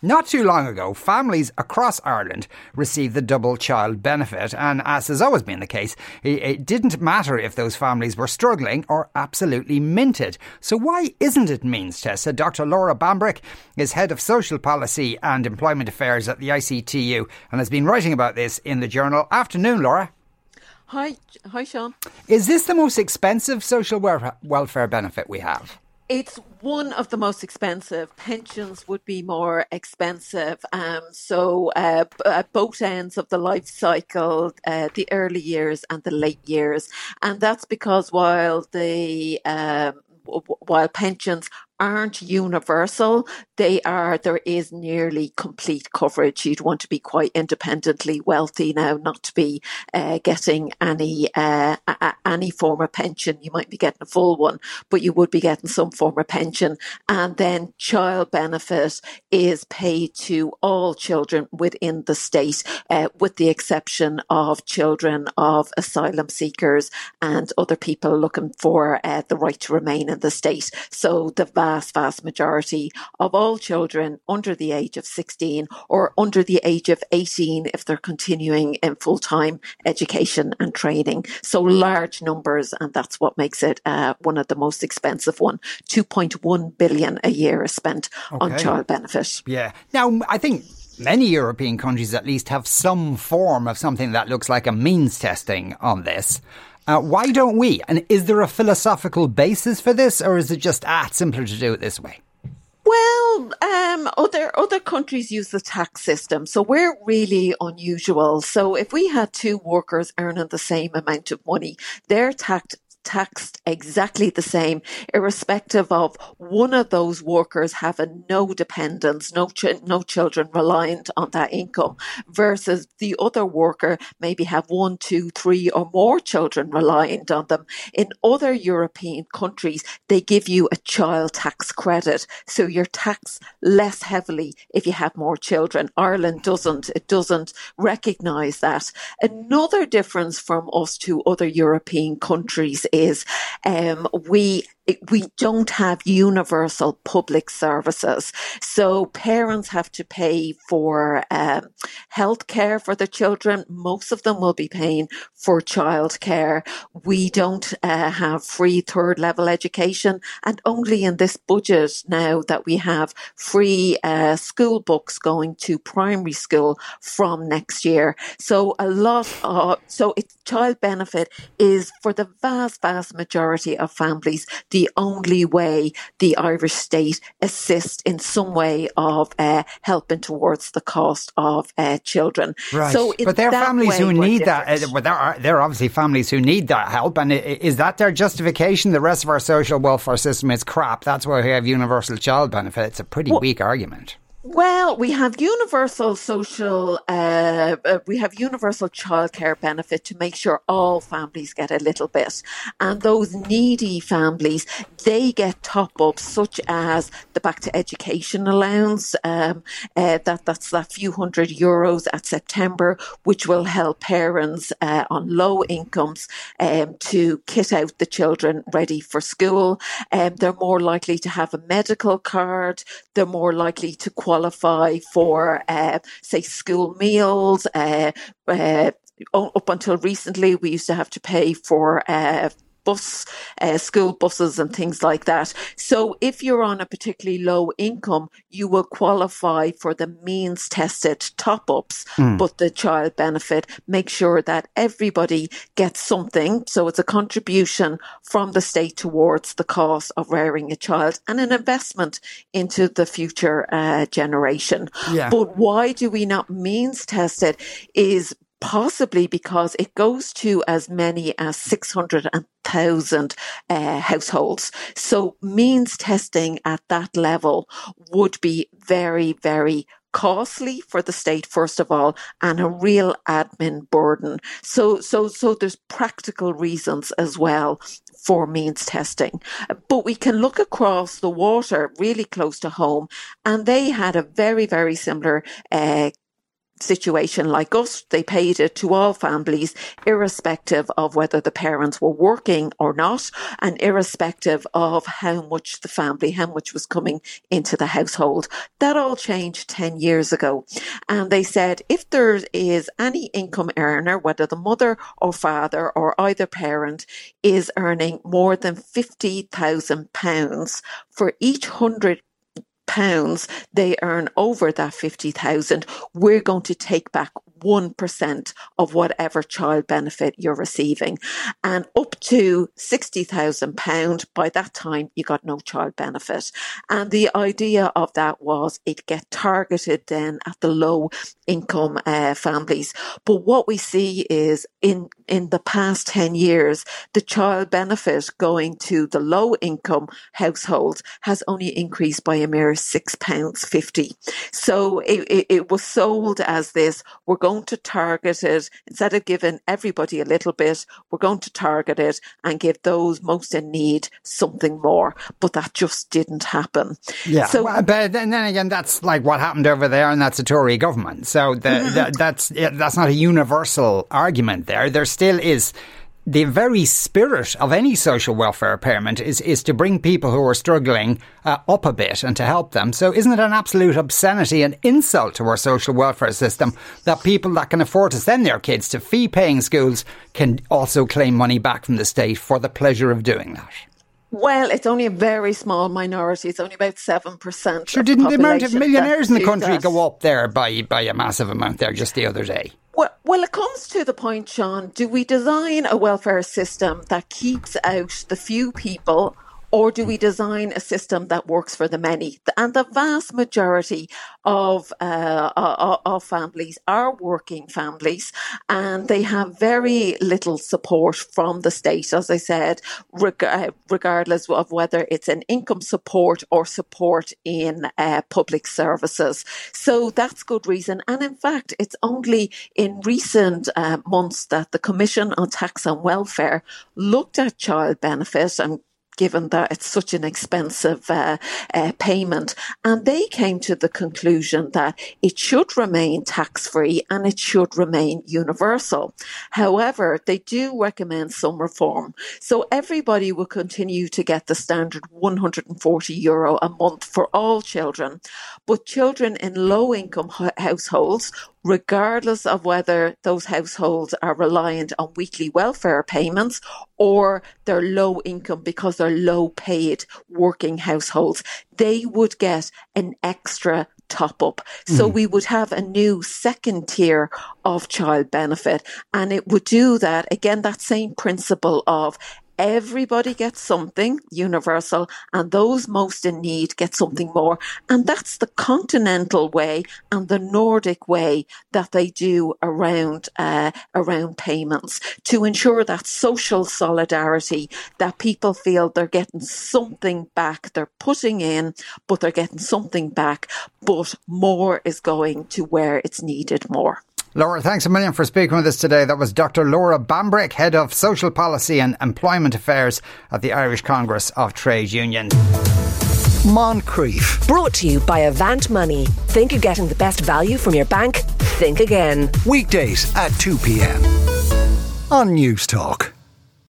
Not too long ago, families across Ireland received the double child benefit, and as has always been the case, it didn't matter if those families were struggling or absolutely minted. So, why isn't it means tested? Dr. Laura Bambrick is head of social policy and employment affairs at the ICTU and has been writing about this in the journal. Afternoon, Laura. Hi, hi, Sean. Is this the most expensive social welfare benefit we have? It's one of the most expensive. Pensions would be more expensive. Um, so uh, at both ends of the life cycle, uh, the early years and the late years, and that's because while the um, while pensions aren't universal. They are, there is nearly complete coverage. You'd want to be quite independently wealthy now not to be uh, getting any, uh, a- any form of pension. You might be getting a full one, but you would be getting some form of pension. And then child benefit is paid to all children within the state, uh, with the exception of children of asylum seekers and other people looking for uh, the right to remain in the state. So the vast, vast majority of all children under the age of 16 or under the age of 18 if they're continuing in full time education and training. So large numbers, and that's what makes it uh, one of the most expensive one. 2.1 billion a year is spent okay. on child benefit. Yeah. Now, I think many European countries at least have some form of something that looks like a means testing on this. Uh, why don't we? And is there a philosophical basis for this, or is it just ah, simpler to do it this way? Well, um, other other countries use the tax system, so we're really unusual. So if we had two workers earning the same amount of money, their tax taxed exactly the same, irrespective of one of those workers having no dependents, no ch- no children reliant on that income, versus the other worker maybe have one, two, three, or more children reliant on them. In other European countries, they give you a child tax credit, so you're taxed less heavily if you have more children. Ireland doesn't; it doesn't recognise that. Another difference from us to other European countries is um, we we don't have universal public services. So parents have to pay for um, health care for their children. Most of them will be paying for childcare. We don't uh, have free third level education and only in this budget now that we have free uh, school books going to primary school from next year. So a lot of, so it's child benefit is for the vast, vast majority of families, the the only way the Irish state assists in some way of uh, helping towards the cost of uh, children. Right. So but there are families who need that. Uh, well, there are there are obviously families who need that help, and is that their justification? The rest of our social welfare system is crap. That's why we have universal child benefit. It's a pretty well, weak argument. Well, we have universal social, uh, uh, we have universal childcare benefit to make sure all families get a little bit. And those needy families, they get top ups such as the back to education allowance, um, uh, that, that's that few hundred euros at September, which will help parents uh, on low incomes um, to kit out the children ready for school. Um, they're more likely to have a medical card. They're more likely to qualify qualify for, uh, say, school meals. Uh, uh, up until recently, we used to have to pay for uh, bus, uh, school buses and things like that. So if you're on a particularly low income, you will qualify for the means tested top ups, mm. but the child benefit, make sure that everybody gets something. So it's a contribution from the state towards the cost of rearing a child and an investment into the future uh, generation. Yeah. But why do we not means test it is possibly because it goes to as many as 600,000 uh, households. So means testing at that level would be very, very costly for the state first of all and a real admin burden so so so there's practical reasons as well for means testing but we can look across the water really close to home and they had a very very similar uh, situation like us, they paid it to all families, irrespective of whether the parents were working or not, and irrespective of how much the family, how much was coming into the household. That all changed 10 years ago. And they said if there is any income earner, whether the mother or father or either parent is earning more than £50,000 for each hundred pounds they earn over that 50,000, we're going to take back 1% of whatever child benefit you're receiving. And up to £60,000, by that time, you got no child benefit. And the idea of that was it get targeted then at the low income uh, families. But what we see is in, in the past 10 years, the child benefit going to the low income households has only increased by a mere £6.50. So it, it, it was sold as this, we're going going to target it instead of giving everybody a little bit, we're going to target it and give those most in need something more. But that just didn't happen. Yeah. So, well, but then again, that's like what happened over there, and that's a Tory government. So the, the, that's that's not a universal argument. There, there still is the very spirit of any social welfare payment is, is to bring people who are struggling uh, up a bit and to help them. So isn't it an absolute obscenity and insult to our social welfare system that people that can afford to send their kids to fee paying schools can also claim money back from the state for the pleasure of doing that? Well, it's only a very small minority. It's only about 7%. Sure, didn't the amount of millionaires in the country that. go up there by, by a massive amount there just the other day? Well, well, it comes to the point, Sean. Do we design a welfare system that keeps out the few people or do we design a system that works for the many? And the vast majority of uh, of families are working families, and they have very little support from the state. As I said, reg- uh, regardless of whether it's an income support or support in uh, public services. So that's good reason. And in fact, it's only in recent uh, months that the Commission on Tax and Welfare looked at child benefit and given that it's such an expensive uh, uh, payment. And they came to the conclusion that it should remain tax free and it should remain universal. However, they do recommend some reform. So everybody will continue to get the standard 140 euro a month for all children, but children in low income households regardless of whether those households are reliant on weekly welfare payments or they're low income because they're low paid working households, they would get an extra top up. So mm. we would have a new second tier of child benefit and it would do that again, that same principle of everybody gets something universal and those most in need get something more. And that's the continental way and the Nordic way that they do around, uh, around payments to ensure that social solidarity, that people feel they're getting something back. They're putting in, but they're getting something back, but more is going to where it's needed more. Laura, thanks a million for speaking with us today. That was Dr. Laura Bambrick, Head of Social Policy and Employment Affairs at the Irish Congress of Trade Unions. Moncrieff. Brought to you by Avant Money. Think you're getting the best value from your bank? Think again. Weekdays at 2 p.m. on Newstalk.